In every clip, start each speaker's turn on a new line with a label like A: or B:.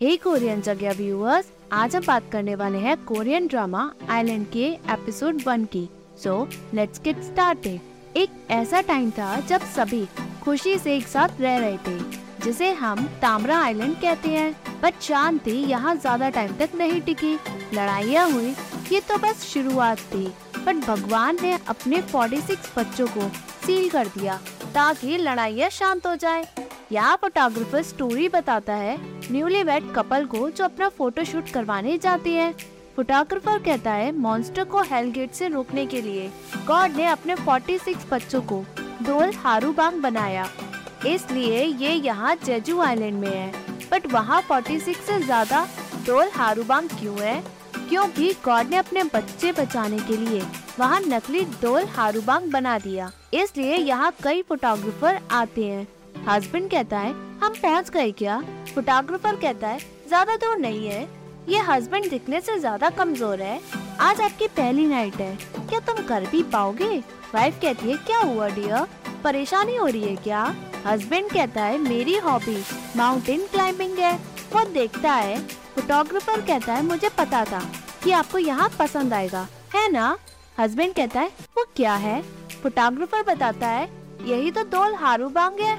A: हे Korean जगह viewers आज हम बात करने वाले हैं कोरियन ड्रामा आइलैंड के एपिसोड वन की। सो लेट्स गेट स्टार्टेड एक ऐसा टाइम था जब सभी खुशी से एक साथ रह रहे थे, जिसे हम तामरा आइलैंड कहते हैं। बट शांति यहाँ ज़्यादा टाइम तक नहीं टिकी। लड़ाइयाँ हुई, ये तो बस शुरुआत थी। बट भगवान ने अपने 46 बच्चों को सील कर दिया, ताकि लड़ाइयाँ शांत हो जाए। यहाँ फोटोग्राफर स्टोरी बताता है न्यूली वेड कपल को जो अपना फ़ोटो शूट करवाने जाते हैं। फोटोग्राफर कहता है मॉन्स्टर को हेलगेट से रोकने के लिए गॉड ने अपने 46 बच्चों को डोल हारूबांग बनाया। इसलिए ये यहाँ जेजू आइलैंड में है। बट वहाँ 46 से ज़्यादा डोल हारूबांग क्यों है? क्योंकि गॉड ने अपने बच्चे बचाने के लिए वहाँ नकली डोल हारूबांग बना दिया। इसलिए यहाँ कई फोटोग्राफर आते हैं। हस्बैंड कहता है, हम पहुँच गए क्या? फोटोग्राफर कहता है, ज़्यादा दूर नहीं है। ये हस्बैंड दिखने से ज़्यादा कमज़ोर है। आज आपकी पहली नाइट है। क्या तुम कर भी पाओगे? वाइफ कहती है, क्या हुआ डियर परेशानी हो रही है क्या? हस्बैंड कहता है, मेरी हॉबी माउंटेन क्लाइंबिंग है। वो देखता है। फोटोग्राफर कहता है, मुझे पता था कि आपको यहाँ पसंद आएगा। है ना? हस्बैंड कहता है, वो क्या है? फोटोग्राफर बताता है, यही तो दोल हारूबांग है।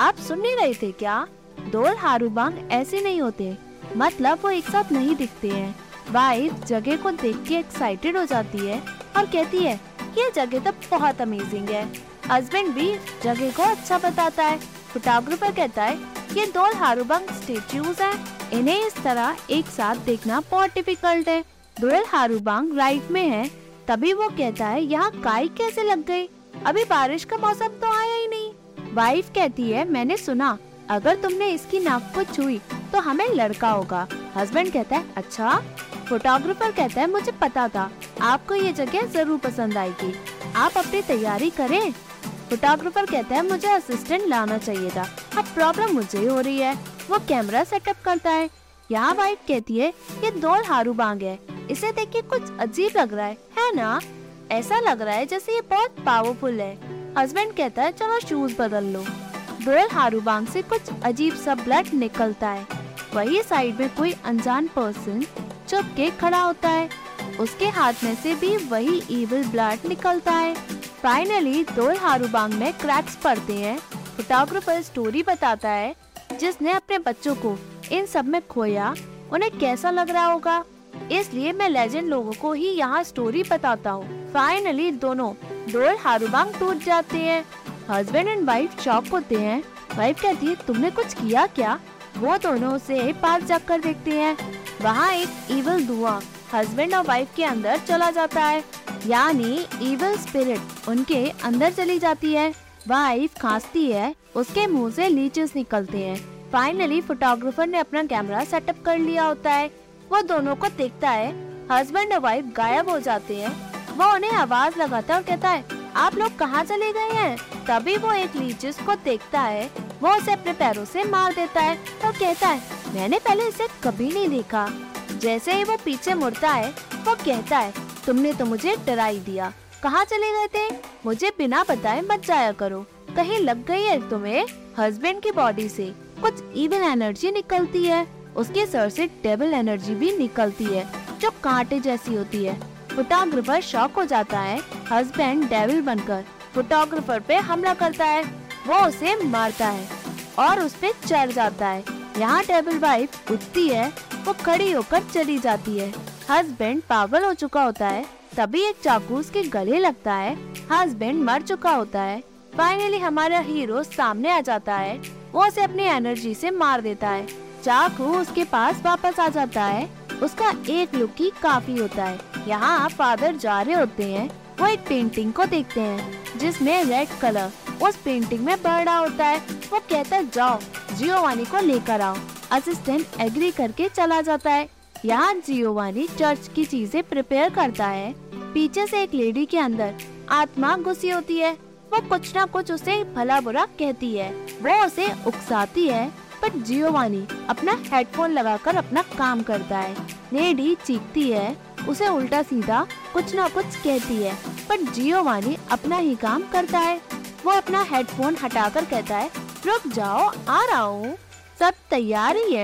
A: आप सुन नहीं रहे थे क्या? दोल हारूबांग ऐसे नहीं होते। मतलब वो एक साथ नहीं दिखते हैं। वाइफ जगह को देख के एक्साइटेड हो जाती है और कहती है, ये जगह तो बहुत अमेजिंग है। हस्बैंड भी जगह को अच्छा बताता है। फोटोग्राफर कहता है, ये दोल हारूबांग स्टेच्यूज हैं। इन्हें इस तरह एक साथ देखना बहुत डिफ़िकल्ट है। दोल हारूबांग राइट में है। तभी वो कहता है, यहाँ काई कैसे लग गई? अभी बारिश का मौसम तो आया ही नहीं। वाइफ कहती है, मैंने सुना, अगर तुमने इसकी नाक को छुई तो हमें लड़का होगा। हस्बैंड कहता है अच्छा? फोटोग्राफर कहता है, मुझे पता था, आपको ये जगह ज़रूर पसंद आएगी। आप अपनी तैयारी करें। फोटोग्राफर कहता है, मुझे असिस्टेंट लाना चाहिए था। अब प्रॉब्लम मुझे ही हो रही है। वो कैमरा सेटअप करता है। यहाँ वाइफ कहती है, ये दोल हारू बांग है। इसे देख के कुछ अजीब लग रहा है है ना? ऐसा लग रहा है जैसे ये बहुत पावरफुल है। हस्बैंड कहता है, चलो शूज़ बदल लो। हारू हारूबांग से कुछ अजीब सा ब्लड निकलता है। वही साइड में कोई अनजान पर्सन चुप के खड़ा होता है। उसके हाथ में से भी वही इविल ब्लड निकलता है। फाइनली हारू हारूबांग में क्रैक्स पड़ते हैं। फोटोग्राफर स्टोरी बताता है, जिसने अपने बच्चों को इन सब में खोया, उन्हें कैसा लग रहा होगा? इसलिए मैं लेजेंड लोगों को ही यहाँ स्टोरी बताता हूँ। फाइनली दोनों डोर हारूबांग टूट जाते हैं। हस्बैंड एंड वाइफ शॉक होते हैं। वाइफ कहती है, तुमने कुछ किया क्या? वो दोनों से पास जाकर देखते हैं। वहाँ एक इवल धुआँ हस्बैंड और वाइफ के अंदर चला जाता है। यानी इवल स्पिरिट उनके अंदर चली जाती है। वाइफ खांसती है, उसके मुँह से लीचेस निकलते हैं। फाइनली फोटोग्राफर ने अपना कैमरा सेटअप कर लिया होता है। वो दोनों को देखता है। हस्बैंड और वाइफ गायब हो जाते हैं। वो उन्हें आवाज़ लगाता है और कहता है, आप लोग कहाँ चले गए हैं? तभी वो एक लीचिस को देखता है, वो उसे अपने पैरों से मार देता है और कहता है, मैंने पहले इसे कभी नहीं देखा। जैसे ही वो पीछे मुड़ता है, वो कहता है, तुमने तो मुझे डराई दिया। कहाँ चले गए थे? मुझे बिना बताए मत जाया करो। कहीं लग गई है तुम्हें हस्बैंड की बॉडी से। कुछ इवन एनर्जी निकलती है। उसके सर से डेबल एनर्जी भी निकलती है, जो कांटे जैसी होती है। फोटोग्राफर शॉक हो जाता है हस्बैंड डेविल बनकर। फोटोग्राफर पे हमला करता है, वो उसे मारता है और उस पे चढ़ जाता है। यहाँ डेविल वाइफ उठती है, वो खड़ी होकर चली जाती है। हस्बैंड पागल हो चुका होता है, तभी एक चाकू उसके गले लगता है। हस्बैंड मर चुका होता है। फाइनली हमारा हीरो सामने आ जाता है, वो उसे अपनी एनर्जी से मार देता है। चाकू उसके पास वापस आ जाता है, उसका एक लुक ही काफ़ी होता है। यहाँ फादर जा रहे होते हैं, वो एक पेंटिंग को देखते हैं, जिसमें रेड कलर उस पेंटिंग में भर रहा होता है। वो कहता है, जाओ, जियोवानी को लेकर आओ। असिस्टेंट एग्री करके चला जाता है। यहाँ जियोवानी चर्च की चीज़ें प्रिपेयर करता है। पीछे से एक लेडी के अंदर आत्मा घुसी होती है। वो कुछ ना कुछ उसे भला बुरा कहती है। वो उसे उकसाती है, पर जियोवानी अपना हेडफोन लगाकर अपना काम करता है। लेडी चीखती है उसे उल्टा सीधा कुछ ना कुछ कहती है, पर जियो जियोवानी अपना ही काम करता है। वो अपना हेडफोन हटाकर कहता है, रुक जाओ, आ रहा हूँ। सब तैयार ही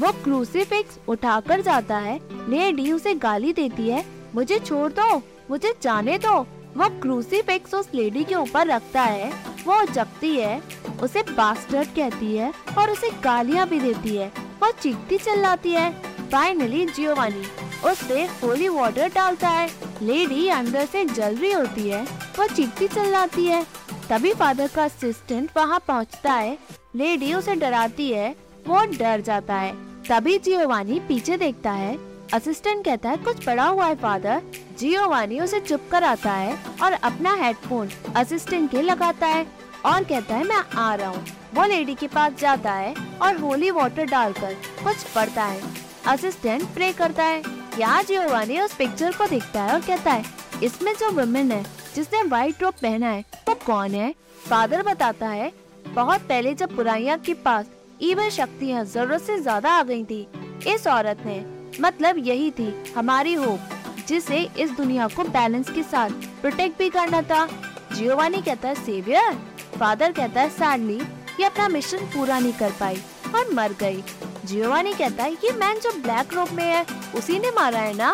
A: वो क्रूसीफिक्स उठाकर जाता है। लेडी उसे गाली देती है, मुझे छोड़ दो, मुझे जाने दो। वो क्रूसीफिक्स उस लेडी के ऊपर रखता है। वो जगती है, उसे बास्टर्ड कहती है और उसे गालियाँ भी देती है। वो चीखती चिल्लाती है। फाइनली जियोवानी उससे होली वाटर डालता है। लेडी अंदर से जल रही होती है वो चीखती चिल्लाती है। तभी फादर का असिस्टेंट वहाँ पहुँचता है। लेडी उसे डराती है वो डर जाता है। तभी जियोवानी पीछे देखता है। असिस्टेंट कहता है, कुछ पड़ा हुआ है फादर जियोवानी उसे चुप कर आता है और अपना हेडफोन असिस्टेंट के लगाता है और कहता है, मैं आ रहा हूँ। वो लेडी के पास जाता है और होली वाटर डालकर कुछ पढ़ता है। असिस्टेंट प्रे करता है। यहाँ जियोवानी उस पिक्चर को देखता है और कहता है, इसमें जो वुमेन है, जिसने व्हाइट रोप पहना है, वो तो कौन है? फादर बताता है, बहुत पहले जब बुराइयाँ के पास ईवल शक्तियाँ ज़रूरत से ज़्यादा आ गई थी, इस औरत ने मतलब यही थी, हमारी होप जिसे इस दुनिया को बैलेंस के साथ प्रोटेक्ट भी करना था। जियोवानी कहता है सेवियर फादर कहता है सैडली ये अपना मिशन पूरा नहीं कर पाई। और मर गई। जियोवानी कहता है, ये मैन जो ब्लैक रोप में है, उसी ने मारा है ना?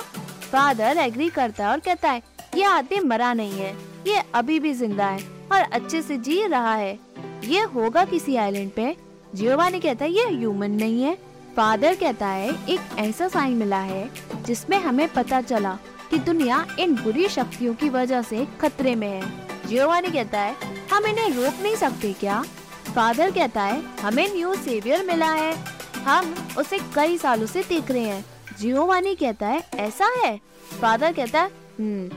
A: फादर एग्री करता है और कहता है, ये आदमी मरा नहीं है, ये अभी भी ज़िंदा है और अच्छे से जी रहा है। ये होगा किसी आइलैंड पे? जियोवानी कहता है, ये ह्यूमन नहीं है। फादर कहता है, एक ऐसा साइन मिला है, जिसमें हमें पता चला कि दुनिया इन बुरी शक्तियों की वजह से खतरे में है। जियोवानी कहता है, हम इन्हें रोक नहीं सकते क्या? फादर कहता है, हमें न्यू सेवियर मिला है। हम उसे कई सालों से देख रहे हैं। जियोवानी कहता है, ऐसा है? फादर कहता है हम्म।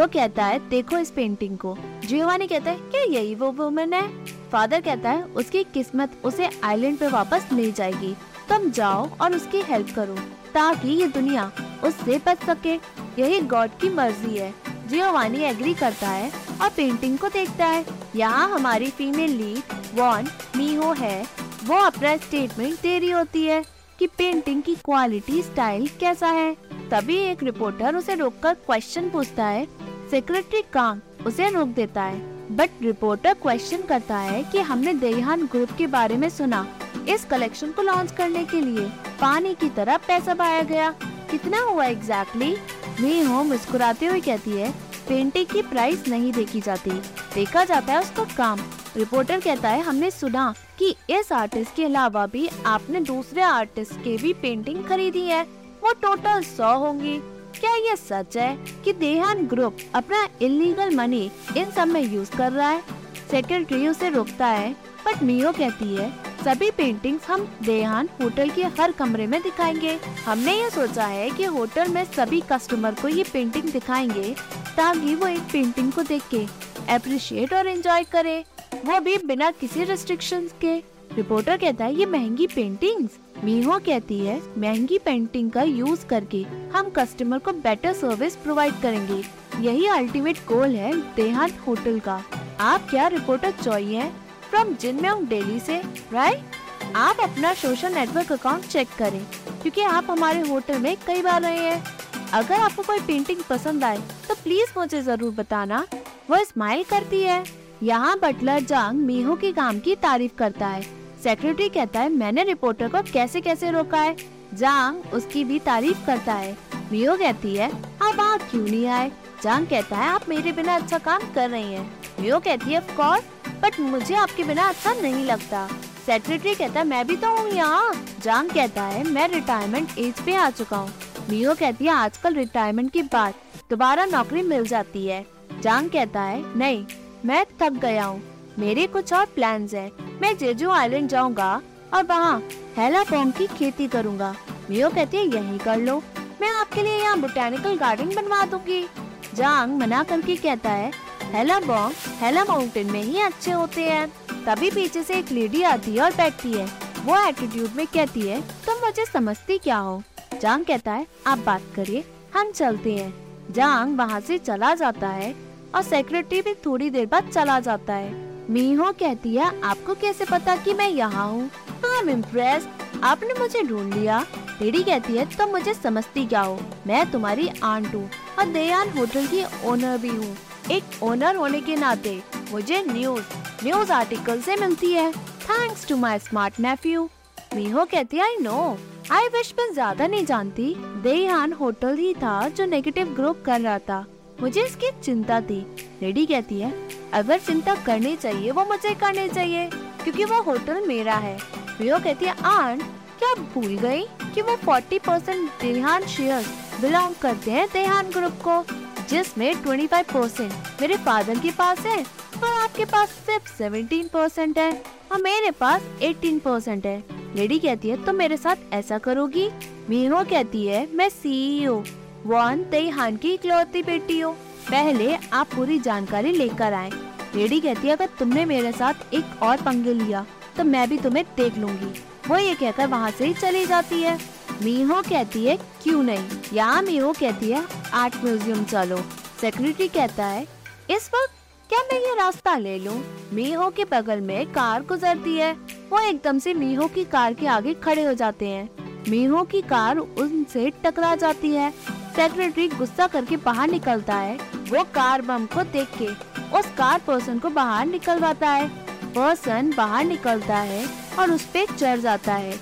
A: वो कहता है, देखो इस पेंटिंग को। जियोवानी कहता है, क्या यही वो वुमन है? फादर कहता है, उसकी किस्मत उसे आइलैंड पे वापस ले जाएगी। तुम जाओ और उसकी हेल्प करो, ताकि ये दुनिया उससे बच सके। यही गॉड की मर्ज़ी है। जियोवानी एग्री करता है और पेंटिंग को देखता है। यहाँ हमारी फीमेल लीड वॉन मीहो है। वो अपना स्टेटमेंट दे रही होती है कि पेंटिंग की क्वालिटी स्टाइल कैसा है। तभी एक रिपोर्टर उसे रोककर क्वेश्चन पूछता है। सेक्रेटरी कांग उसे रोक देता है। बट रिपोर्टर क्वेश्चन करता है कि हमने देहान ग्रुप के बारे में सुना इस कलेक्शन को लॉन्च करने के लिए। पानी की तरह पैसा पाया गया। कितना हुआ एग्जैक्टली exactly? हो मुस्कुराते हुए कहती है, पेंटिंग की प्राइस नहीं देखी जाती। देखा जाता है उसका काम। रिपोर्टर कहता है, हमने सुना कि इस आर्टिस्ट के अलावा भी आपने दूसरे आर्टिस्ट के भी पेंटिंग खरीदी है। वो टोटल सौ होंगी। क्या ये सच है कि देहान ग्रुप अपना इलीगल मनी इन सब में यूज़ कर रहा है? सेक्रेटरी उसे रोकता है, बट मियो कहती है सभी पेंटिंग्स हम देहान होटल के हर कमरे में दिखाएँगे। हमने ये सोचा है कि होटल में सभी कस्टमर को ये पेंटिंग दिखाएँगे, ताकि वो एक पेंटिंग को देख के अप्रिशिएट और एंजॉय करे। वो भी बिना किसी रिस्ट्रिक्शंस के। रिपोर्टर कहता है, ये महँगी पेंटिंग्स मीहो कहती है, महँगी पेंटिंग का यूज़ करके हम कस्टमर को बेटर सर्विस प्रोवाइड करेंगे। यही अल्टीमेट गोल है देहात होटल का। आप क्या रिपोर्टर हैं? फ्रॉम जिनम्योंग दिल्ली से राइट आप अपना सोशल नेटवर्क अकाउंट चेक करें, क्योंकि आप हमारे होटल में कई बार रहे हैं। अगर आपको कोई पेंटिंग पसंद आए तो प्लीज़ मुझे ज़रूर बताना। वो स्माइल करती है। यहाँ बटलर जांग मीहो के काम की तारीफ़ करता है। सेक्रेटरी कहता है, मैंने रिपोर्टर को कैसे कैसे रोका है? जांग उसकी भी तारीफ़ करता है। मियो कहती है आप वहाँ क्यों नहीं आए? जांग कहता है, आप मेरे बिना अच्छा काम कर रही हैं। मियो कहती है कोर्स बट मुझे आपके बिना अच्छा नहीं लगता। सेक्रेटरी कहता है मैं भी तो हूँ यहाँ। जांग कहता है, मैं रिटायरमेंट एज पे आ चुका हूँ। मियो कहती है, आजकल रिटायरमेंट के बाद दोबारा नौकरी मिल जाती है। जांग कहता है, नहीं, मैं थक गया हूँ। मेरे कुछ और प्लान्स हैं। मैं जेजू आइलैंड जाऊँगा और वहाँ हेला फॉर्म की खेती करूँगा। मियो कहती है, यही कर लो। मैं आपके लिए यहाँ बोटेनिकल गार्डन बनवा दूँगी। जांग मना करके कहता है हेला बॉन्ग हेला माउंटेन में ही अच्छे होते हैं। तभी पीछे से एक लेडी आती है और बैठती है। वो एटीट्यूड में कहती है, तुम मुझे समझती क्या हो? जांग कहता है, आप बात करिए, हम चलते हैं। जांग वहाँ से चला जाता है और सेक्रेटरी भी थोड़ी देर बाद चला जाता है। मीहो कहती है, आपको कैसे पता कि मैं यहाँ हूँ? आई एम इम्प्रेस आपने मुझे ढूंढ लिया। लेडी कहती है, तुम मुझे समझती क्या हो? मैं तुम्हारी आंट हूँ और दयान होटल की ओनर भी हूँ। एक ओनर होने के नाते मुझे न्यूज़ न्यूज़ आर्टिकल से मिलती है। Thanks to my smart nephew Miho कहती आई नो आई विश मैं ज़्यादा नहीं जानती। देहान होटल ही था जो नेगेटिव ग्रुप कर रहा था। मुझे इसकी चिंता थी। लेडी कहती है, अगर चिंता करनी चाहिए, वो मुझे करनी चाहिए, क्योंकि वो होटल मेरा है। रियो कहती है, आंट, क्या भूल गई कि वो 40 परसेंट देहान शेयर बिलोंग करते हैं देहान ग्रुप को? जिसमें 25 परसेंट मेरे फादर के पास है और आपके पास सिर्फ़ 17 परसेंट है और मेरे पास 18 परसेंट है। लेडी कहती है तो मेरे साथ ऐसा करोगी? मीहो कहती है, मैं सीईओ वन तेहान की इकलौती बेटी हो। पहले आप पूरी जानकारी लेकर आए। लेडी कहती है, अगर तुमने मेरे साथ एक और पंगे लिया तो मैं भी तुम्हें देख लूँगी। वो ये कहकर वहाँ से ही चली जाती है। मीहो कहती है, क्यों नहीं? यहाँ मीहो कहती है, आर्ट म्यूज़ियम चलो। सेक्रेटरी कहता है, इस वक्त क्या मैं ये रास्ता ले लूँ? मीहो के बगल में कार गुजरती है। वो एकदम से मीहो की कार के आगे खड़े हो जाते हैं। मीहो की कार उनसे टकरा जाती है। सेक्रेटरी गुस्सा करके बाहर निकलता है। वो कार बम को देख के उस कार पर्सन को बाहर निकलवाता है। पर्सन बाहर निकलता है। और उस पे चढ़ जाता है।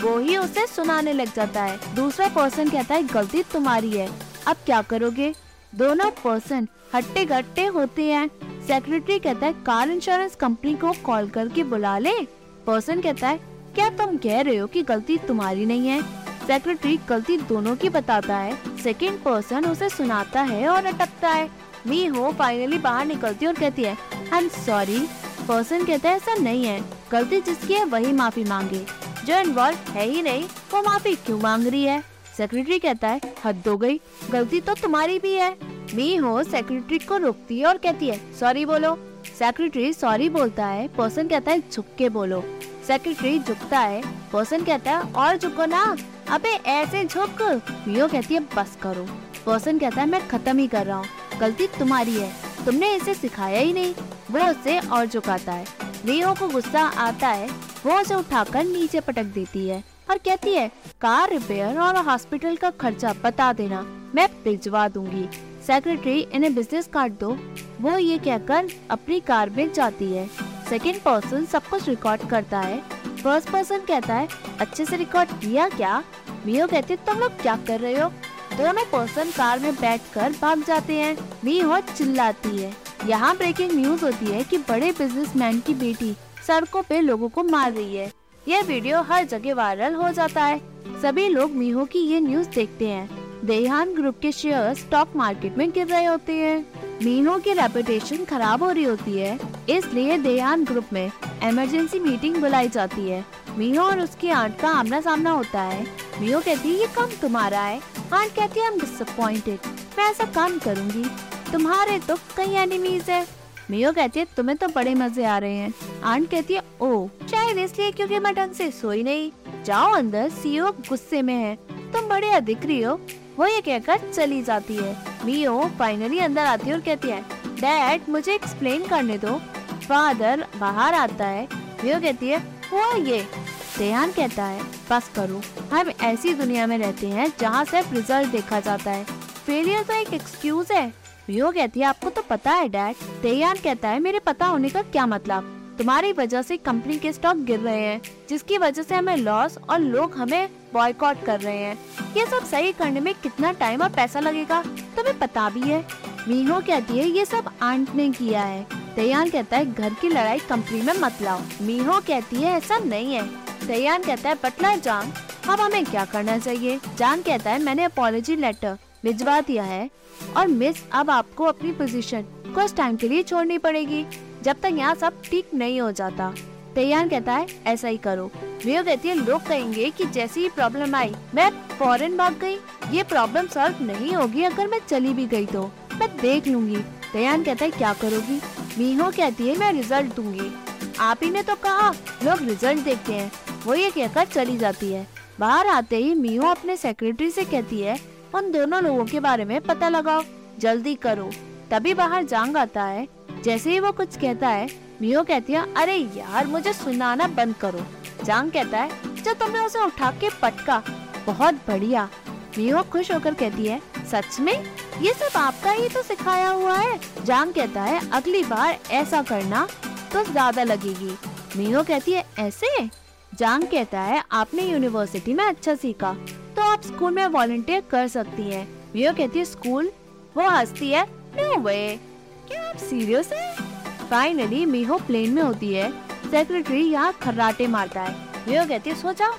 A: वो ही उसे सुनाने लग जाता है। दूसरा पर्सन कहता है, गलती तुम्हारी है। अब क्या करोगे? दोनों पर्सन हट्टे गट्टे होते हैं। सेक्रेटरी कहता है, कार इंश्योरेंस कंपनी को कॉल करके बुला ले। पर्सन कहता है, क्या तुम कह रहे हो कि गलती तुम्हारी नहीं है? सेक्रेटरी गलती दोनों की बताता है। सेकेंड पर्सन उसे सुनाता है और अटकता है। मी हो फाइनली बाहर निकलती और कहती है आई एम सॉरी पर्सन कहता है, ऐसा नहीं है। गलती जिसकी है, वही माफ़ी मांगे। जो इन्वॉल्व है ही नहीं, वो माफ़ी क्यों मांग रही है? सेक्रेटरी कहता है, हद हो गई, गलती तो तुम्हारी भी है। मी हो सेक्रेटरी को रोकती है और कहती है सॉरी बोलो। सेक्रेटरी सॉरी बोलता है पर्सन कहता है, झुक के बोलो। सेक्रेटरी झुकता है पर्सन कहता है, और झुको ना। अबे, ऐसे झुक। मियो कहती है, बस करो। पर्सन कहता है, मैं खत्म ही कर रहा हूँ। गलती तुम्हारी है। तुमने इसे सिखाया ही नहीं। वो उसे और झुकाता है। मियो को गुस्सा आता है, वो उसे उठाकर नीचे पटक देती है और कहती है, कार रिपेयर और हॉस्पिटल का खर्चा बता देना, मैं भिजवा दूँगी। सेक्रेटरी, इन्हें बिज़नेस कार्ड दो। वो ये कहकर अपनी कार में जाती है। सेकेंड पर्सन सब कुछ रिकॉर्ड करता है। फ़र्स्ट पर्सन कहता है, अच्छे से रिकॉर्ड किया क्या? मियो कहती, तुम लोग क्या कर रहे हो? दोनों पर्सन कार में बैठकर भाग जाते हैं। मियो चिल्लाती है। यहाँ ब्रेकिंग न्यूज़ होती है कि बड़े बिजनेसमैन की बेटी सड़कों पे लोगों को मार रही है। यह वीडियो हर जगह वायरल हो जाता है। सभी लोग मीहो की ये न्यूज़ देखते हैं। देहान ग्रुप के शेयर स्टॉक मार्केट में गिर रहे होते हैं। मीनो की रेपुटेशन खराब हो रही होती है, इसलिए देहान ग्रुप में इमरजेंसी मीटिंग बुलाई जाती है। मीहो और उसकी आंट का आमना सामना होता है। मीहो कहती है, ये काम तुम्हारा है। आंट कहती है डिसअपॉइंटेड मैं ऐसा काम करूँगी। तुम्हारे तो कई एनिमीज है। मियो कहती है, तुम्हें तो बड़े मज़े आ रहे हैं। आंट कहती है, ओ शायद इसलिए क्योंकि मैं ढंग से सोई नहीं। जाओ अंदर सीओ गुस्से में है। तुम बड़े अधिक रही हो। वो ये कहकर चली जाती है। मियो फाइनली अंदर आती है और कहती है, डैड, मुझे एक्सप्लेन करने दो। फादर बाहर आता है। मियो कहती है वो ये? देहान कहता है, बस करो। हम ऐसी दुनिया में रहते हैं जहाँ सिर्फ़ रिज़ल्ट देखा जाता है। फेलियर तो एक एक्सक्यूज है। मियो कहती है, आपको तो पता है, डैड तैयार कहता है, मेरे पता होने का क्या मतलब? तुम्हारी वजह से कंपनी के स्टॉक गिर रहे हैं, जिसकी वजह से हमें लॉस और लोग हमें बॉयकॉट कर रहे हैं। ये सब सही करने में कितना टाइम और पैसा लगेगा, तुम्हें पता भी है? मीहो कहती है, ये सब आंट ने किया है। तैयार कहता है, घर की लड़ाई कंपनी में मत लाओ। मीहो कहती है, ऐसा नहीं है। तैयार कहता है बटलर जान, अब हमें क्या करना चाहिए? जान कहता है, मैंने अपोलॉजी लेटर भिजवा दिया है। और मिस, अब आपको अपनी पोजीशन कुछ टाइम के लिए छोड़नी पड़ेगी, जब तक यहाँ सब ठीक नहीं हो जाता। तैयार कहता है, ऐसा ही करो। रियो कहती है लोग कहेंगे कि जैसी ही प्रॉब्लम आई, मैं फॉरेन भाग गई। ये प्रॉब्लम सॉल्व नहीं होगी अगर मैं चली भी गई तो। मैं देख लूँगी। तैयार कहता है, क्या करोगी? मीहो कहती है, मैं रिज़ल्ट दूँगी। आप ही ने तो कहा, लोग रिज़ल्ट देखते हैं। वो ये कहकर चली जाती है। बाहर आते ही मीहो अपने सेक्रेटरी से कहती है उन दोनों लोगों के बारे में पता लगाओ। जल्दी करो। तभी बाहर जांग आता है। जैसे ही वो कुछ कहता है, मियो कहती है, अरे यार, मुझे सुनाना बंद करो। जांग कहता है, जो तुमने उसे उठा के पटका। बहुत बढ़िया। मियो खुश होकर कहती है, सच में? ये सब आपका ही तो सिखाया हुआ है? जांग कहता है, अगली बार ऐसा करना तो ज़्यादा लगेगी। मियो कहती है, ऐसे? जांग कहता है, आपने यूनिवर्सिटी में अच्छा सीखा। तो आप स्कूल में वॉलंटियर कर सकती हैं। मियो कहती है, स्कूल? वो हंसती है नो वे क्या आप सीरियस है? फाइनली मीहो प्लेन में होती है। सेक्रेटरी यहाँ खर्राटे मारता है। मियो कहती है, सो जाओ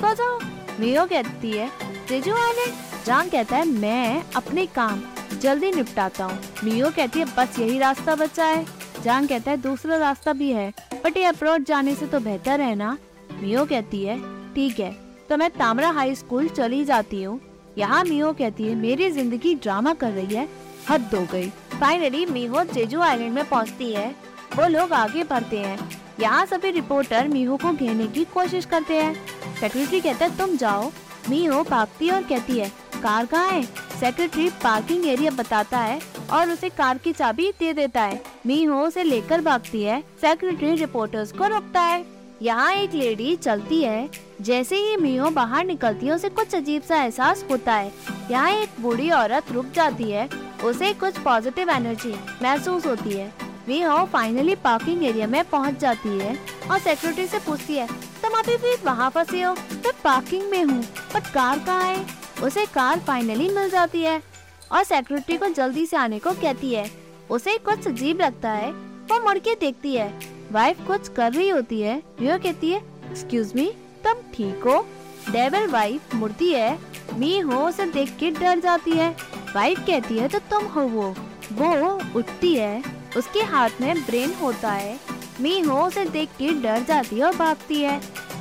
A: सो जाओ। मियो कहती है तेजू आइलैंड जांग कहता है, मैं अपने काम जल्दी निपटाता हूँ। मियो कहती है, बस यही रास्ता बचा है। जान कहता है, दूसरा रास्ता भी है बट ये अप्रोच जाने से तो बेहतर है ना? मियो कहती है, ठीक है तो मैं तामरा हाई स्कूल चली जाती हूँ। यहाँ मियो कहती है, मेरी ज़िंदगी ड्रामा कर रही है। हद हो गई। फाइनली मीहो जेजू आइलैंड में पहुँचती है। वो लोग आगे बढ़ते हैं। यहाँ सभी रिपोर्टर मीहो को घेरने की कोशिश करते हैं। सेक्रेटरी कहता है, तुम जाओ। मीहो भागती और कहती है, कार कहाँ है? सेक्रेटरी पार्किंग एरिया बताता है और उसे कार की चाबी दे देता है। मीहो उसे लेकर भागती है। सेक्रेटरी रिपोर्टर्स को रोकता है। यहाँ एक लेडी चलती है। जैसे ही मीहो बाहर निकलती है, उसे कुछ अजीब सा एहसास होता है। यहाँ एक बूढ़ी औरत रुक जाती है। उसे कुछ पॉजिटिव एनर्जी महसूस होती है। मीहो फाइनली पार्किंग एरिया में पहुँच जाती है और सेक्रेटरी से पूछती है, तुम अभी भी वहाँ फंसे हो? मैं पार्किंग में हूँ बट कार कहाँ है? उसे कार फाइनली मिल जाती है और सेक्रेटरी को जल्दी से आने को कहती है। उसे कुछ अजीब लगता है। वो मुड़ के देखती है। वाइफ कुछ कर रही होती है। वो कहती है एक्सक्यूज मी तुम ठीक हो। डेविल वाइफ मुड़ती है मी हो उसे देख के डर जाती है। वाइफ कहती है तो तुम हो वो। वो उठती है, उसके हाथ में ब्रेन होता है। मी हो उसे देख के डर जाती है और भागती है।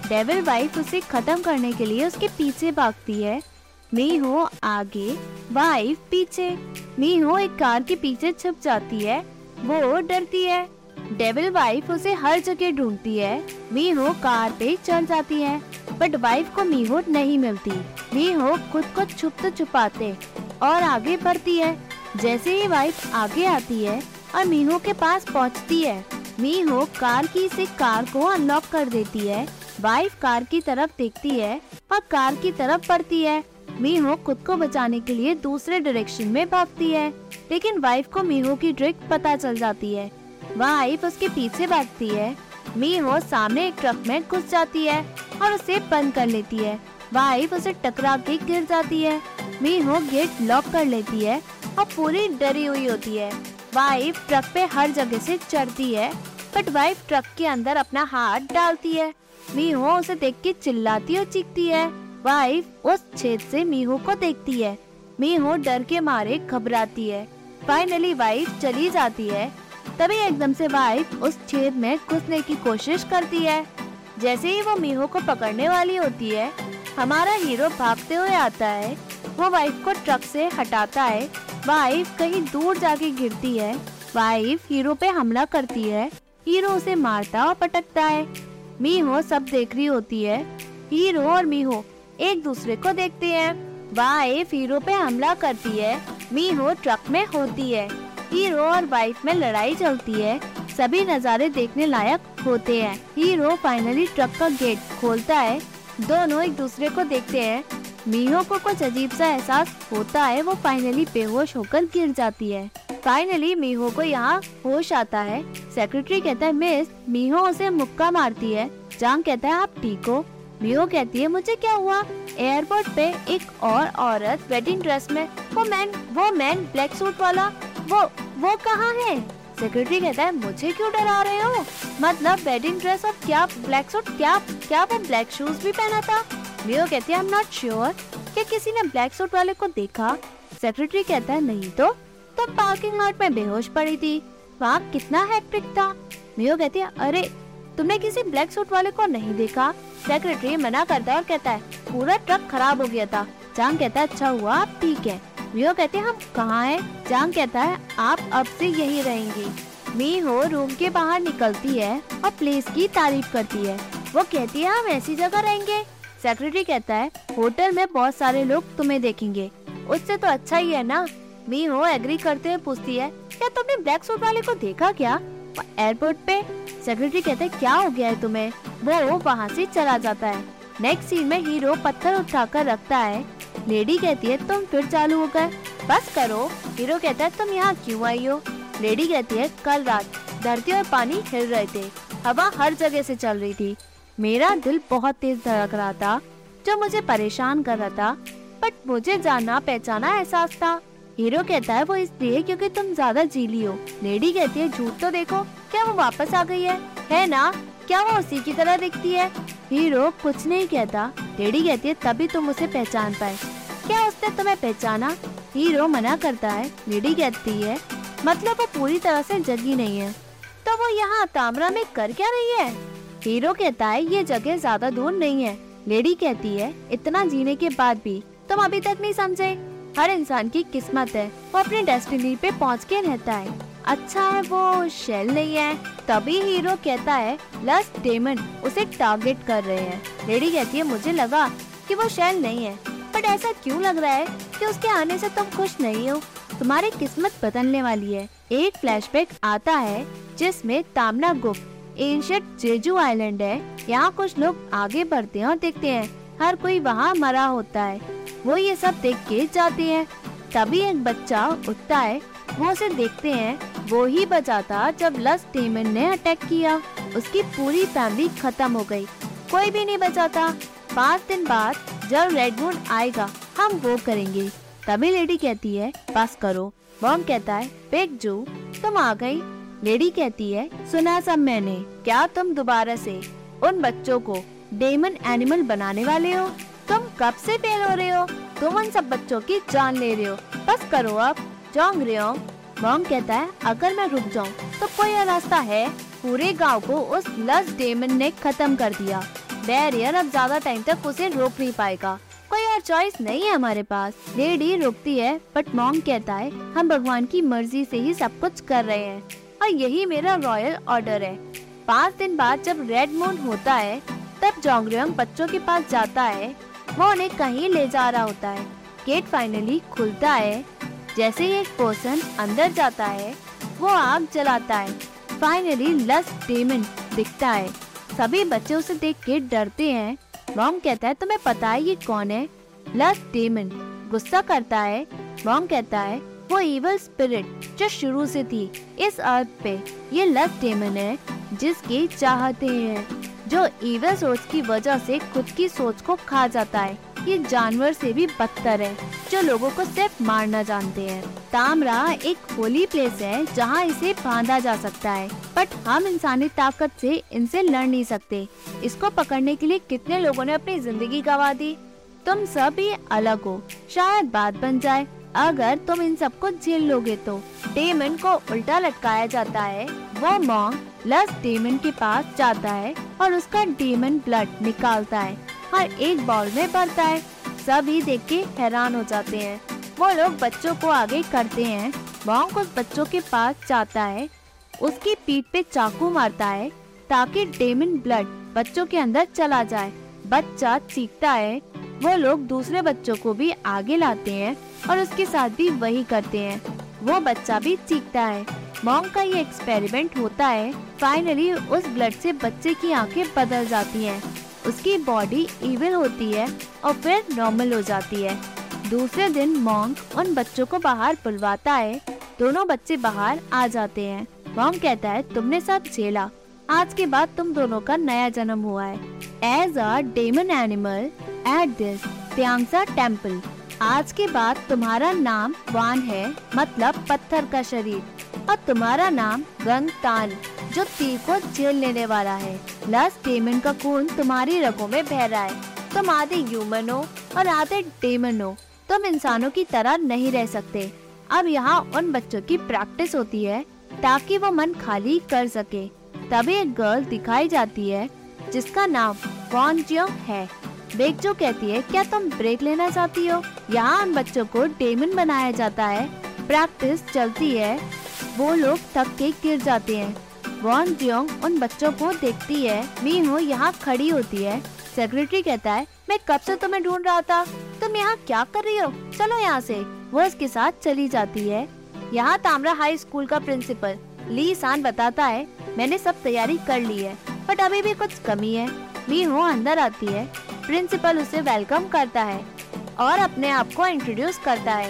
A: डेविल वाइफ उसे खत्म करने के लिए उसके पीछे भागती है। मी हो आगे वाइफ पीछे। मी हो एक कार के पीछे छुप जाती है। वो डरती है। डेविल वाइफ उसे हर जगह ढूंढती है। मी हो कार पे चल जाती है बट वाइफ को मीहो नहीं मिलती। मीहो खुद को छुप तो छुपाते और आगे बढ़ती है। जैसे ही वाइफ आगे आती है और मीहो के पास पहुँचती है, मीहो कार की से कार को अनलॉक कर देती है। वाइफ कार की तरफ़ देखती है और कार की तरफ़ बढ़ती है। मीहो खुद को बचाने के लिए दूसरे डायरेक्शन में भागती है, लेकिन वाइफ को मीहो की ट्रिक पता चल जाती है। वाइफ उसके पीछे भागती है। मी मीहो सामने एक ट्रक में घुस जाती है और उसे बंद कर लेती है। वाइफ उसे टकरा के गिर जाती है। मीहो गेट लॉक कर लेती है और पूरी डरी हुई होती है। वाइफ ट्रक पे हर जगह से चढ़ती है बट वाइफ ट्रक के अंदर अपना हाथ डालती है। मीहो उसे देख के चिल्लाती और चीखती है। वाइफ उस छेद से मीहो को देखती है। मीहो डर के मारे घबराती है। फाइनली वाइफ चली जाती है। तभी एकदम से वाइफ उस छेद में घुसने की कोशिश करती है। जैसे ही वो मीहो को पकड़ने वाली होती है, हमारा हीरो भागते हुए आता है। वो वाइफ को ट्रक से हटाता है। वाइफ कहीं दूर जाके गिरती है। वाइफ हीरो पे हमला करती है। हीरो उसे मारता और पटकता है। मीहो सब देख रही होती है। हीरो और मीहो एक दूसरे को देखते हैं। वाइफ हीरो पे हमला करती है। मीहो ट्रक में होती है। हीरो और वाइफ में लड़ाई चलती है। सभी नज़ारे देखने लायक होते हैं। हीरो फाइनली ट्रक का गेट खोलता है। दोनों एक दूसरे को देखते हैं। मीहो को कुछ अजीब सा एहसास होता है, वो फाइनली बेहोश होकर गिर जाती है। फाइनली मीहो को यहाँ होश आता है। सेक्रेटरी कहता है, मिस मीहो उसे मुक्का मारती है। जांग कहता है, आप ठीक हो? मीहो कहती है, मुझे क्या हुआ? एयरपोर्ट पे एक और औरत वेडिंग ड्रेस में, वो मैन वो मैन, ब्लैक सूट वाला वो वो कहाँ है? सेक्रेटरी कहता है, मुझे क्यों डरा रहे हो? मतलब वेडिंग ड्रेस और क्या ब्लैक सूट क्या क्या वो ब्लैक शूज़ भी पहना था? लियो कहती है आई एम नॉट श्योर क्या किसी ने ब्लैक सूट वाले को देखा. सेक्रेटरी कहता है, नहीं तो? तब पार्किंग लॉट में बेहोश पड़ी थी। वहाँ कितना हैक्टिक था। मियो कहती है, अरे, तुमने किसी ब्लैक सूट वाले को नहीं देखा? सेक्रेटरी मना करता है और कहता है, पूरा ट्रक खराब हो गया था। चांग कहता है अच्छा हुआ, आप ठीक है। मियो कहते हैं, हम कहाँ हैं? जांग कहता है, आप अब से यही रहेंगी। मी हो, रूम के बाहर निकलती है और प्लेस की तारीफ़ करती है। वो कहती है, हम ऐसी जगह रहेंगे? सेक्रेटरी कहता है, होटल में बहुत सारे लोग तुम्हें देखेंगे। उससे तो अच्छा ही है ना? मी हो एग्री करते हुए पूछती है, क्या तुमने ब्लैक सूट वाले को देखा क्या? एयरपोर्ट पे। सेक्रेटरी कहते हैं, क्या हो गया है तुम्हें? वो वहाँ से चला जाता है। नेक्स्ट सीन में हीरो पत्थर उठाकर रखता है लेडी कहती है, तुम फिर चालू हो गए। बस करो। हीरो कहता है, तुम यहाँ क्यों आई हो? लेडी कहती है, कल रात धरती और पानी हिल रहे थे। हवा हर जगह से चल रही थी। मेरा दिल बहुत तेज धड़क रहा था, जो मुझे परेशान कर रहा था। बट मुझे जाना, पहचाना एहसास था। हीरो कहता है, वो इसलिए क्योंकि तुम ज़्यादा जीली हो। लेडी कहती है, झूठ तो देखो, क्या वो वापस आ गई है? है ना? क्या वो उसी की तरह दिखती है? हीरो कुछ नहीं कहता। लेडी कहती है, तभी तुम उसे पहचान पाए। क्या उसने तुम्हें पहचाना? हीरो मना करता है, लेडी कहती है। मतलब वो पूरी तरह से जगी नहीं है। तो वो यहाँ तामरा में कर क्या रही है? हीरो कहता है, ये जगह ज़्यादा दूर नहीं है। लेडी कहती है, इतना जीने के बाद भी तुम अभी तक नहीं समझे। हर इंसान की किस्मत है, वो अपने डेस्टिनी पे पहुँच के रहता है। अच्छा है, वो शेल नहीं है। तभी हीरो कहता है, लस डेमन, उसे टारगेट कर रहे हैं। लेडी कहती है, मुझे लगा कि वो शेल नहीं है। बट ऐसा क्यों लग रहा है कि उसके आने से तुम खुश नहीं हो? तुम्हारी किस्मत बदलने वाली है। एक फ्लैशबैक आता है जिसमें तामना गुप्त एंशट जेजू आइलैंड है। यहाँ कुछ लोग आगे बढ़ते हैं और देखते हैं, हर कोई वहाँ मरा होता है। वो ये सब देख के जाते हैं। तभी एक बच्चा उठता है वो उसे देखते हैं, वो ही बचाता जब लस डेमन ने अटैक किया। उसकी पूरी फैमिली खत्म हो गई। कोई भी नहीं बचा था पाँच दिन बाद जब रेड मून आएगा, हम वो करेंगे। तभी लेडी कहती है, बस करो। बॉम कहता है बेग जो, तुम आ गई। लेडी कहती है, सुना सब मैंने, क्या तुम दोबारा से उन बच्चों को डेमन एनिमल बनाने वाले हो? तुम कब से फेल हो रहे हो? तुम उन सब बच्चों की जान ले रहे हो। बस करो अब, जोंग हो। बॉम कहता है, अगर मैं रुक जाऊँ तो कोई रास्ता है? पूरे गाँव को उस लस डेमन ने खत्म कर दिया। बैरियर अब ज़्यादा टाइम तक उसे रोक नहीं पाएगा। कोई और चॉइस नहीं है हमारे पास। लेडी रुकती है बट मॉन्ग कहता है, हम भगवान की मर्ज़ी से ही सब कुछ कर रहे हैं, और यही मेरा रॉयल ऑर्डर है। पाँच दिन बाद जब रेड मून होता है, तब जोंगरियंग बच्चों के पास जाता है। वो उन्हें कहीं ले जा रहा होता है। गेट फाइनली खुलता है। जैसे ही एक पर्सन अंदर जाता है, वो आग जलाता है। फाइनली लस डेमन दिखता है। सभी बच्चे उसे देख के डरते हैं। मॉम कहता है, तुम्हें पता है ये कौन है? लस डेमन गुस्सा करता है। मॉम कहता है, वो इवल स्पिरिट जो शुरू से थी, इस अर्थ पे, ये लस डेमन है, जिसकी चाहते हैं। जो इवल सोच की वजह से खुद की सोच को खा जाता है। ये जानवर से भी बदतर है, जो लोगों को सिर्फ़ मारना जानते हैं। तामरा एक होली प्लेस है, जहाँ इसे बांधा जा सकता है। बट हम इंसानी ताकत से इनसे लड़ नहीं सकते। इसको पकड़ने के लिए कितने लोगों ने अपनी ज़िंदगी गवा दी? तुम सब ही अलग हो। शायद बात बन जाए अगर तुम इन सबको झेल लोगे तो डेमन को उल्टा लटकाया जाता है। वो मॉन्ग लस डेमन के पास जाता है और उसका डेमन ब्लड निकालता है हर एक बॉल में भरता है। सभी देख के हैरान हो जाते हैं। वो लोग बच्चों को आगे करते हैं। मॉन्ग उस बच्चों के पास जाता है। उसकी पीठ पे चाकू मारता है ताकि डेमन ब्लड बच्चों के अंदर चला जाए। बच्चा चीखता है। वो लोग दूसरे बच्चों को भी आगे लाते हैं। और उसके साथ भी वही करते हैं। वो बच्चा भी चीखता है। मॉन्ग का ये एक्सपेरिमेंट होता है फाइनली उस ब्लड से बच्चे की आँखें बदल जाती हैं। उसकी बॉडी इविल होती है और फिर नॉर्मल हो जाती है। दूसरे दिन मॉन्ग उन बच्चों को बाहर बुलवाता है। दोनों बच्चे बाहर आ जाते हैं। मॉन्ग कहता है, तुमने सब झेला। आज के बाद तुम दोनों का नया जन्म हुआ है। As a demon animal at this temple आज के बाद तुम्हारा नाम वान है मतलब पत्थर का शरीर, और तुम्हारा नाम गंग तान, जो तीर को झेल लेने वाला है। लस डेमन का खून तुम्हारी रगों में बह रहा है। तुम आधे ह्यूमन हो और आधे डेमन हो। तुम इंसानों की तरह नहीं रह सकते। अब यहाँ उन बच्चों की प्रैक्टिस होती है, ताकि वो मन खाली कर सके। तभी एक गर्ल दिखाई जाती है, जिसका नाम वॉन है। बेगजो कहती है, क्या तुम ब्रेक लेना चाहती हो? यहाँ उन बच्चों को डेमन बनाया जाता है। प्रैक्टिस चलती है। वो लोग थक के गिर जाते हैं। वॉन जियोंग उन बच्चों को देखती है। मी हो यहाँ खड़ी होती है। सेक्रेटरी कहता है, मैं कब से तुम्हें ढूंढ रहा था? तुम यहाँ क्या कर रही हो? चलो यहाँ से। वो इसके साथ चली जाती है। यहाँ तामरा हाई स्कूल का प्रिंसिपल ली सान बताता है, मैंने सब तैयारी कर ली है बट अभी भी कुछ कमी है। मी हो अंदर आती है। प्रिंसिपल उसे वेलकम करता है और अपने आप को इंट्रोड्यूस करता है।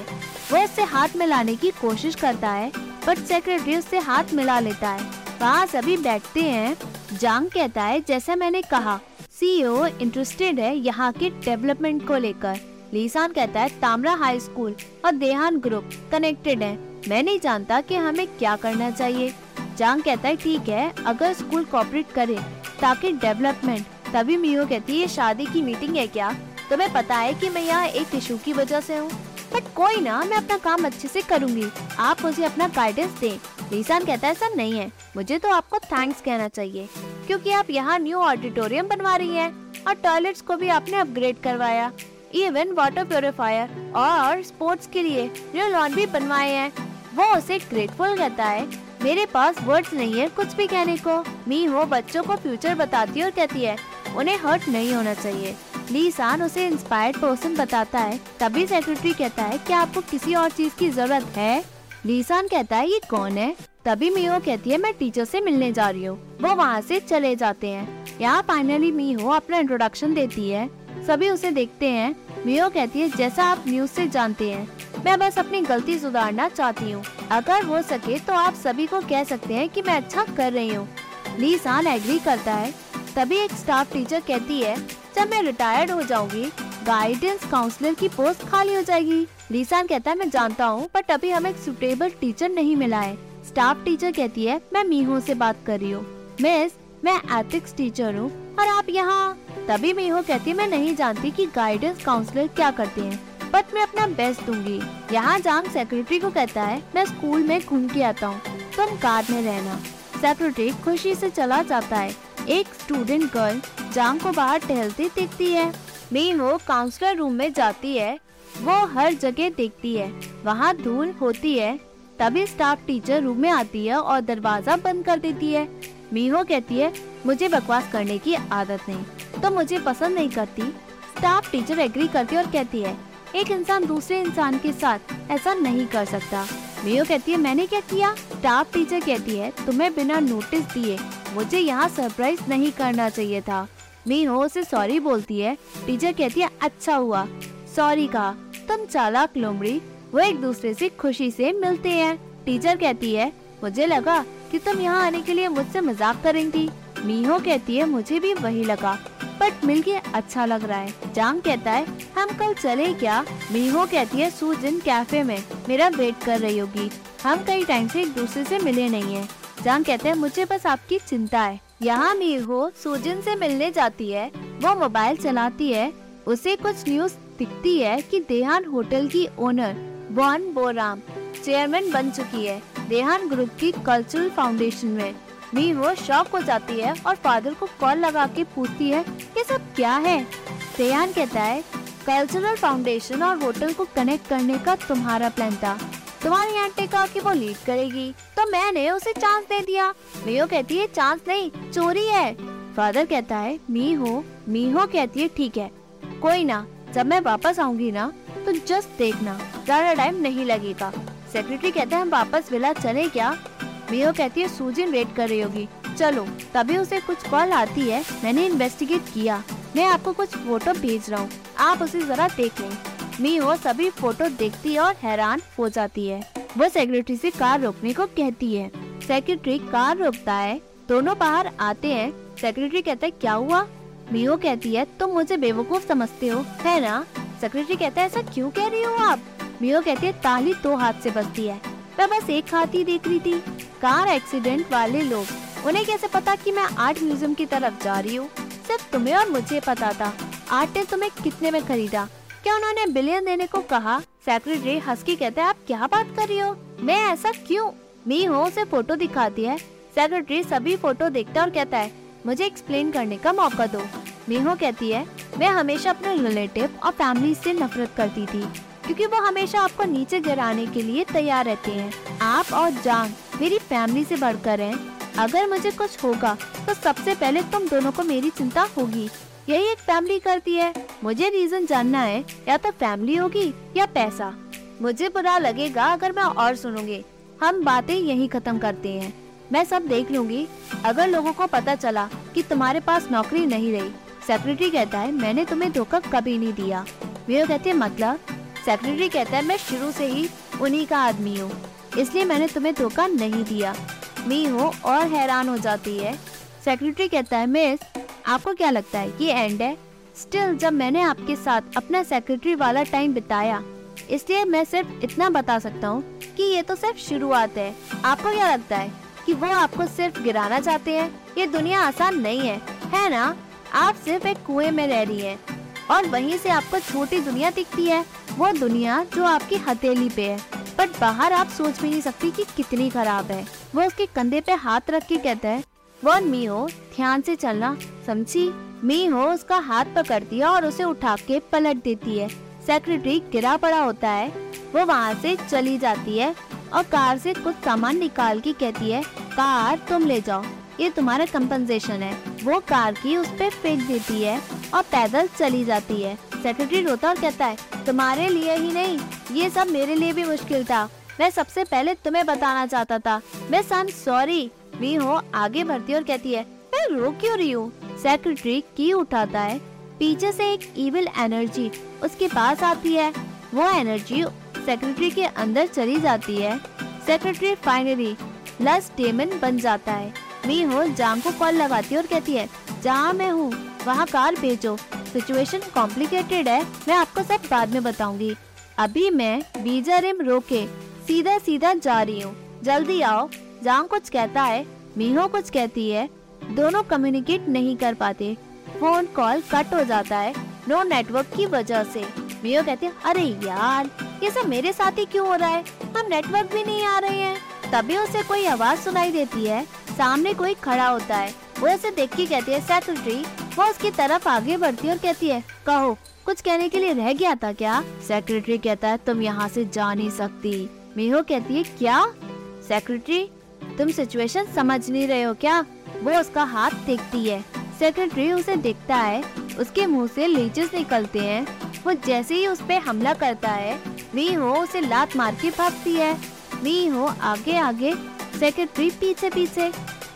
A: वो उससे हाथ मिलाने की कोशिश करता है बट सेक्रेटरी उससे हाथ मिला लेता है। वहाँ सभी बैठते हैं। जांग कहता है, जैसे मैंने कहा सीईओ इंटरेस्टेड है यहाँ के डेवलपमेंट को लेकर। लीसान कहता है, तामरा हाई स्कूल और देहान ग्रुप कनेक्टेड है। मैं नहीं जानता कि हमें क्या करना चाहिए। जांग कहता है, ठीक है, अगर स्कूल कॉपरेट करे ताकि डेवलपमेंट तभी मियो कहती है शादी की मीटिंग है क्या? तुम्हें पता है कि मैं यहाँ एक इशू की वजह से हूँ। बट कोई ना, मैं अपना काम अच्छे से करूँगी। आप मुझे अपना गाइडेंस दें। लीसान कहता है, ऐसा नहीं है। मुझे तो आपको थैंक्स कहना चाहिए। क्योंकि आप यहाँ न्यू ऑडिटोरियम बनवा रही हैं और टॉयलेट्स को भी आपने अपग्रेड करवाया। इवन वाटर प्योरीफायर और स्पोर्ट्स के लिए न्यू लॉन भी बनवाए हैं, वो उसे ग्रेटफुल कहता है। मेरे पास वर्ड्स नहीं है कुछ भी कहने को। मी हो बच्चों को फ्यूचर बताती है और कहती है उन्हें हर्ट नहीं होना चाहिए। ली सान उसे इंस्पायर्ड पर्सन बताता है। तभी सेक्रेटरी कहता है कि आपको किसी और चीज़ की ज़रूरत है? लीसान कहता है, ये कौन है? तभी मीहो कहती है, मैं टीचर से मिलने जा रही हूँ। वो वहाँ से चले जाते हैं। यहाँ फाइनली मीहो अपना इंट्रोडक्शन देती है। सभी उसे देखते हैं। मीहो कहती है, जैसा आप न्यूज़ से जानते हैं, मैं बस अपनी गलती सुधारना चाहती हूँ। अगर हो सके तो आप सभी को कह सकते हैं कि मैं अच्छा कर रही हूँ। ली सान एग्री करता है। तभी एक स्टाफ टीचर कहती है, जब मैं रिटायर्ड हो जाऊँगी गाइडेंस काउंसलर की पोस्ट खाली हो जाएगी. लीसान कहता है, मैं जानता हूँ बट अभी हमें एक सुटेबल टीचर नहीं मिला है. स्टाफ टीचर कहती है, मैं मीहो से बात कर रही हूँ। मिस मैं एथिक्स टीचर हूँ, और आप यहाँ तभी मीहो कहती है, मैं नहीं जानती कि गाइडेंस काउंसलर क्या करते हैं बट मैं अपना बेस्ट दूँगी। यहाँ जांग सेक्रेटरी को कहता है, मैं स्कूल में घूम के आता हूँ, तुम कार में रहना। सेक्रेटरी खुशी से चला जाता है। एक स्टूडेंट गर्ल जांग को बाहर टहलती दिखती है। मीहो काउंसलर रूम में जाती है। वो हर जगह देखती है। वहाँ धूल होती है। तभी स्टाफ टीचर रूम में आती है और दरवाज़ा बंद कर देती है। मीहो कहती है, मुझे बकवास करने की आदत नहीं। तो मुझे पसंद नहीं करती। स्टाफ टीचर एग्री करती है और कहती है, एक इंसान दूसरे इंसान के साथ ऐसा नहीं कर सकता। मीहो कहती है, मैंने क्या किया? स्टाफ टीचर कहती है, तुम्हें बिना नोटिस दिए मुझे यहाँ सरप्राइज़ नहीं करना चाहिए था। मीहो उसे सॉरी बोलती है। टीचर कहती है अच्छा हुआ। सॉरी कहा। तुम चालाक लोमड़ी, वो एक दूसरे से खुशी से मिलते हैं। टीचर कहती है, मुझे लगा कि तुम यहाँ आने के लिए मुझसे मज़ाक करेंगी। मीहो कहती है, मुझे भी वही लगा। बट मिल के अच्छा लग रहा है। जांग कहता है, हम कल चले क्या? मीहो कहती है, सूजिन कैफ़े में, मेरा वेट कर रही होगी। हम कई टाइम से एक दूसरे से मिले नहीं है। जांग कहते हैं, मुझे बस आपकी चिंता है। यहाँ मीहो सूजिन से मिलने जाती है। वो मोबाइल चलाती है। उसे कुछ न्यूज़ दिखती है कि देहान होटल की ओनर वन बोराम चेयरमैन बन चुकी है। देहान ग्रुप की कल्चरल फाउंडेशन में। मीहो शॉक हो जाती है और फादर को कॉल लगा के पूछती है ये सब क्या है? देहान कहता है कल्चरल फाउंडेशन और होटल को कनेक्ट करने का तुम्हारा प्लान था। तुम्हारी आंटी कहा कि वो लीड करेगी। तो मैंने उसे चांस दे दिया। मीहो कहती है चांस नहीं, चोरी है। फादर कहता है मी हो मीहो कहती है, ठीक है। कोई ना, जब मैं वापस आऊँगी ना तो जस्ट देखना। ज़्यादा टाइम नहीं लगेगा। सेक्रेटरी कहता है, हम वापस विला चले क्या? मीहो कहती है, सूजिन वेट कर रही होगी। चलो, तभी उसे कुछ कॉल आती है। मैंने इन्वेस्टिगेट किया। मैं आपको कुछ फ़ोटो भेज रहा हूँ। आप उसे जरा देख लें। मीहो सभी फ़ोटो देखती है और हैरान हो जाती है। वो सेक्रेटरी से कार रोकने को कहती है। सेक्रेटरी कार रोकता है। दोनों बाहर आते हैं। सेक्रेटरी कहता है, क्या हुआ? मीहो कहती है, तुम मुझे बेवकूफ़ समझते हो, है ना? सेक्रेटरी कहता है, ऐसा क्यों कह रही हो आप? मीहो कहती है, ताली दो हाथ से बजती है। मैं बस एक हाथ ही देख रही थी। कार एक्सीडेंट वाले लोग। उन्हें कैसे पता कि मैं आर्ट म्यूज़ियम की तरफ़ जा रही हूँ? सिर्फ़ तुम्हें और मुझे पता था। आर्ट ने तुम्हें कितने में खरीदा? क्या उन्होंने बिलियन देने को कहा? सेक्रेटरी हस्की कहते हैं, आप क्या बात कर रही हो? मैं ऐसा क्यों? मी हो, उसे फ़ोटो दिखाती है। सेक्रेटरी सभी फ़ोटो देखता और कहता है, मुझे एक्सप्लेन करने का मौका दो। मीहो कहती है, मैं हमेशा अपने रिलेटिव और फैमिली से नफरत करती थी, क्योंकि वो हमेशा आपको नीचे गिराने के लिए तैयार रहते हैं। आप और जान मेरी फैमिली से बढ़कर है। अगर मुझे कुछ होगा तो सबसे पहले तुम दोनों को मेरी चिंता होगी। यही एक फैमिली करती है। मुझे रीजन जानना है, या तो फैमिली होगी, या पैसा। मुझे बुरा लगेगा अगर मैं और सुनूँगी। हम बातें यही खत्म करते हैं। मैं सब देख लूँगी। अगर लोगों को पता चला कि तुम्हारे पास नौकरी नहीं रही सेक्रेटरी कहता है, मैंने तुम्हें धोखा कभी नहीं दिया। वे कहते मतलब? सेक्रेटरी कहता है, मैं शुरू से ही उन्हीं का आदमी हूँ। इसलिए मैंने तुम्हें धोखा नहीं दिया। मी हो और हैरान हो जाती है। सेक्रेटरी कहता है मिस आपको क्या लगता है? ये एंड है। स्टिल जब मैंने आपके साथ अपना सेक्रेटरी वाला टाइम बिताया, इसलिए मैं सिर्फ़ इतना बता सकता हूँ कि ये तो सिर्फ़ शुरुआत है। आपको क्या लगता है कि वो आपको सिर्फ़ गिराना चाहते हैं? ये दुनिया आसान नहीं है है ना? आप सिर्फ़ एक कुएँ में रह रही हैं और वहीं से आपको छोटी दुनिया दिखती है। वो दुनिया जो आपकी हथेली पे है। बट बाहर आप सोच भी नहीं सकती कि कितनी खराब है। वो उसके कंधे पे हाथ रख के कहता है वो मी हो ध्यान से चलना, समझी? मी हो उसका हाथ पकड़ती है और उसे उठा के पलट देती है। सेक्रेटरी गिरा पड़ा होता है। वो वहाँ से चली जाती है और कार से कुछ सामान निकाल के कहती है, कार, तुम ले जाओ। ये तुम्हारा कंपनसेशन है। वो कार की उस पर फेंक देती है और पैदल चली जाती है। सेक्रेटरी रोता और कहता है, तुम्हारे लिए ही नहीं, ये सब मेरे लिए भी मुश्किल था। मैं सबसे पहले तुम्हें बताना चाहता था। मैं सन सॉरी भी हो, आगे बढ़ती और कहती है, मैं रो क्यों रही हूँ? सेक्रेटरी की उठाता है। पीछे से एक इविल एनर्जी उसके पास आती है। वो एनर्जी सेक्रेटरी के अंदर चली जाती है। सेक्रेटरी फाइनली लस डेमन बन जाता है। मी हो, जाम को कॉल लगाती है और कहती है, जहाँ मैं हूँ, वहाँ कार भेजो। सिचुएशन कॉम्प्लिकेटेड है, मैं आपको सब बाद में बताऊँगी। अभी मैं बीजा रिम रोके सीधा सीधा जा रही हूँ। जल्दी आओ, जांग कुछ कहता है, मीहो कुछ कहती है। दोनों कम्युनिकेट नहीं कर पाते। फ़ोन कॉल कट हो जाता है नो नेटवर्क की वजह से। मियो कहते हैं, अरे यार, ये सब मेरे साथ ही क्यों हो रहा है? हम नेटवर्क भी नहीं आ रहे हैं। तभी उसे कोई आवाज़ सुनाई देती है, सामने कोई खड़ा होता है। वो ऐसे देख के कहती है सेक्रेटरी वो उसकी तरफ़ आगे बढ़ती है और कहती है, कहो, कुछ कहने के लिए रह गया था क्या? सेक्रेटरी कहता है, तुम यहाँ से जा नहीं सकती। मीहो कहती है, क्या? सेक्रेटरी तुम सिचुएशन समझ नहीं रहे हो क्या? वो उसका हाथ देखती है। सेक्रेटरी उसे देखता है, उसके मुँह से लीचेस निकलते हैं। वो जैसे ही उस पर हमला करता है मी हो उसे लात मार के भागती है। मी हो आगे आगे सेक्रेटरी पीछे पीछे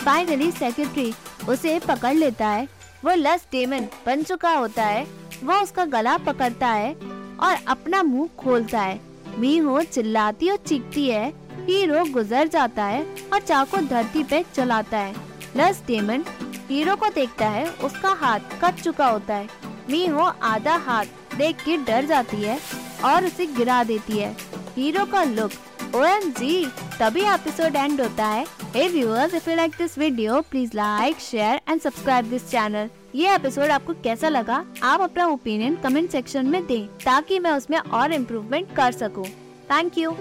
A: फाइनली सेक्रेटरी उसे पकड़ लेता है। वो लस डेमन बन चुका होता है। वो उसका गला पकड़ता है और अपना मुँह खोलता है। मी हो चिल्लाती और चीखती है। हीरो गुजर जाता है और चाकू धरती पे चलाता है। लस डेमन हीरो को देखता है। उसका हाथ कट चुका होता है। मी हो आधा हाथ देख के डर जाती है और उसे गिरा देती है। हीरो का लुक OMG तभी एपिसोड एंड होता है। Hey viewers, if you like this video, please like, share and subscribe this channel. ये एपिसोड आपको कैसा लगा आप अपना ओपिनियन कमेंट सेक्शन में दें ताकि मैं उसमें और इम्प्रूवमेंट कर सकूँ। Thank you